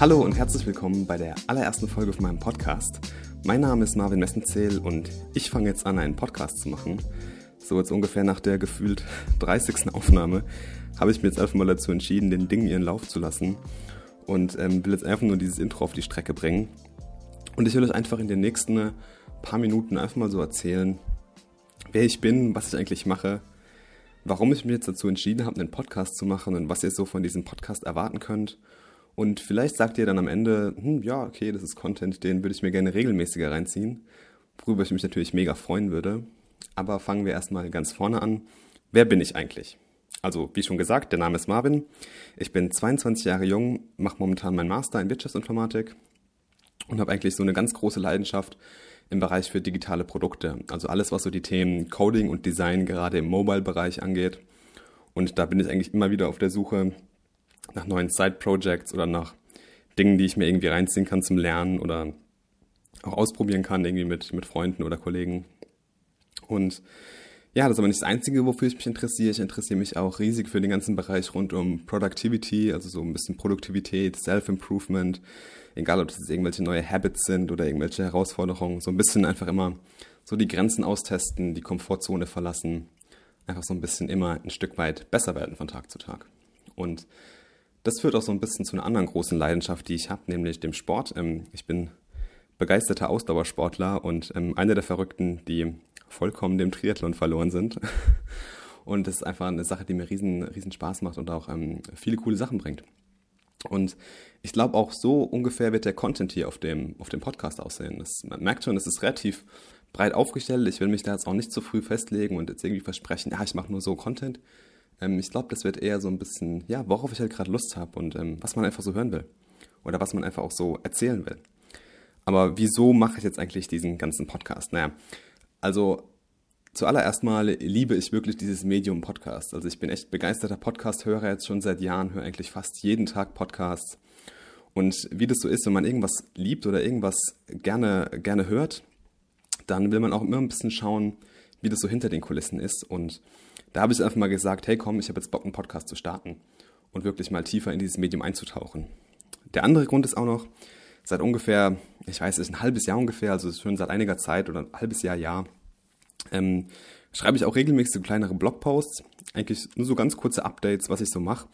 Hallo und herzlich willkommen bei der allerersten Folge von meinem Podcast. Mein Name ist Marvin Messenzähl und ich fange jetzt an, einen Podcast zu machen. So jetzt ungefähr nach der gefühlt 30. Aufnahme habe ich mir jetzt einfach mal dazu entschieden, den Dingen ihren Lauf zu lassen und ähm, will jetzt einfach nur dieses Intro auf die Strecke bringen. Und ich will euch einfach in den nächsten paar Minuten einfach mal so erzählen, wer ich bin, was ich eigentlich mache, warum ich mich jetzt dazu entschieden habe, einen Podcast zu machen und was ihr so von diesem Podcast erwarten könnt. Und vielleicht sagt ihr dann am Ende, hm, ja, okay, das ist Content, den würde ich mir gerne regelmäßiger reinziehen, worüber ich mich natürlich mega freuen würde. Aber fangen wir erstmal ganz vorne an. Wer bin ich eigentlich? Also, wie schon gesagt, der Name ist Marvin. Ich bin 22 Jahre jung, mache momentan meinen Master in Wirtschaftsinformatik und habe eigentlich so eine ganz große Leidenschaft im Bereich für digitale Produkte. Also alles, was so die Themen Coding und Design gerade im Mobile-Bereich angeht. Und da bin ich eigentlich immer wieder auf der Suche nach neuen Side-Projects oder nach Dingen, die ich mir irgendwie reinziehen kann zum Lernen oder auch ausprobieren kann, irgendwie mit, mit Freunden oder Kollegen. Und ja, das ist aber nicht das Einzige, wofür ich mich interessiere. Ich interessiere mich auch riesig für den ganzen Bereich rund um Productivity, also so ein bisschen Produktivität, Self-Improvement, egal ob das irgendwelche neue Habits sind oder irgendwelche Herausforderungen, so ein bisschen einfach immer so die Grenzen austesten, die Komfortzone verlassen, einfach so ein bisschen immer ein Stück weit besser werden von Tag zu Tag. Und das führt auch so ein bisschen zu einer anderen großen Leidenschaft, die ich habe, nämlich dem Sport. Ähm, ich bin begeisterter Ausdauersportler und ähm, einer der Verrückten, die vollkommen dem Triathlon verloren sind. Und das ist einfach eine Sache, die mir riesen, riesen Spaß macht und auch ähm, viele coole Sachen bringt. Und ich glaube auch so ungefähr wird der Content hier auf dem, auf dem Podcast aussehen. Das, man merkt schon, es ist relativ breit aufgestellt. Ich will mich da jetzt auch nicht zu früh festlegen und jetzt irgendwie versprechen, ja, ich mache nur so Content. Ähm, ich glaube, das wird eher so ein bisschen, ja, worauf ich halt gerade Lust habe und ähm, was man einfach so hören will. Oder was man einfach auch so erzählen will. Aber wieso mache ich jetzt eigentlich diesen ganzen Podcast? Naja, also zuallererst mal liebe ich wirklich dieses Medium Podcast. Also ich bin echt begeisterter Podcast-Hörer jetzt schon seit Jahren, höre eigentlich fast jeden Tag Podcasts. Und wie das so ist, wenn man irgendwas liebt oder irgendwas gerne, gerne hört, dann will man auch immer ein bisschen schauen, wie das so hinter den Kulissen ist. Und da habe ich einfach mal gesagt, hey komm, ich habe jetzt Bock, einen Podcast zu starten und wirklich mal tiefer in dieses Medium einzutauchen. Der andere Grund ist auch noch, seit ungefähr, ich weiß, ist ein halbes Jahr ungefähr, also schon seit einiger Zeit oder ein halbes Jahr, Jahr, ähm, schreibe ich auch regelmäßig so kleinere Blogposts, eigentlich nur so ganz kurze Updates, was ich so mache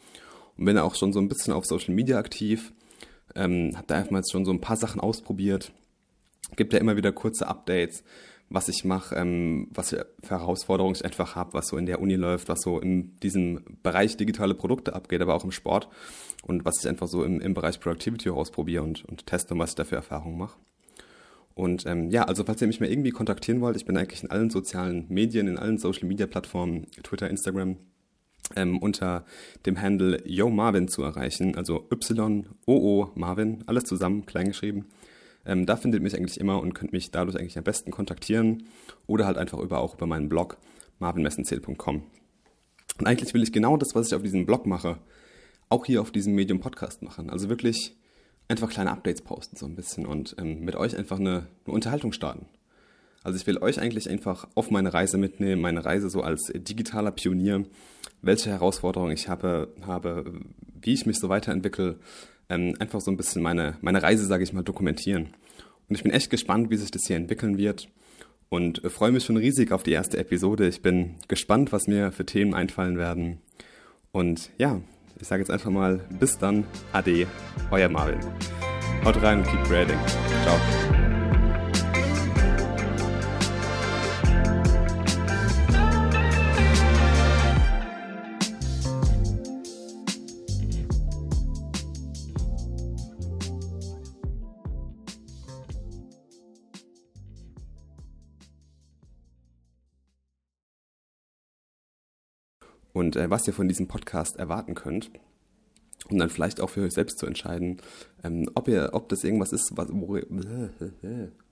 und bin auch schon so ein bisschen auf Social Media aktiv, ähm, habe da einfach mal schon so ein paar Sachen ausprobiert, gibt ja immer wieder kurze Updates, was ich mache, ähm, was für Herausforderungen ich einfach habe, was so in der Uni läuft, was so in diesem Bereich digitale Produkte abgeht, aber auch im Sport und was ich einfach so im, im Bereich Productivity ausprobiere und, und teste und was ich da für Erfahrungen mache. Und ähm, ja, also falls ihr mich mal irgendwie kontaktieren wollt, ich bin eigentlich in allen sozialen Medien, in allen Social Media Plattformen, Twitter, Instagram, ähm, unter dem Handle Yo Marvin zu erreichen, also Y-O-O Marvin, alles zusammen, klein geschrieben. Ähm, da findet mich eigentlich immer und könnt mich dadurch eigentlich am besten kontaktieren oder halt einfach über auch über meinen Blog marvinmessenzähl.com. Und eigentlich will ich genau das, was ich auf diesem Blog mache, auch hier auf diesem Medium Podcast machen. Also wirklich einfach kleine Updates posten so ein bisschen und ähm, mit euch einfach eine, eine Unterhaltung starten. Also ich will euch eigentlich einfach auf meine Reise mitnehmen, meine Reise so als digitaler Pionier, welche Herausforderungen ich habe, habe wie ich mich so weiterentwickle, ähm, einfach so ein bisschen meine, meine Reise, sage ich mal, dokumentieren. Und ich bin echt gespannt, wie sich das hier entwickeln wird und äh, freue mich schon riesig auf die erste Episode. Ich bin gespannt, was mir für Themen einfallen werden. Und ja, ich sage jetzt einfach mal bis dann, ade, euer Marvin. Haut rein und keep creating. Ciao. Und äh, was ihr von diesem Podcast erwarten könnt. Um dann vielleicht auch für euch selbst zu entscheiden, ähm, ob ihr, ob das irgendwas ist, was, wo,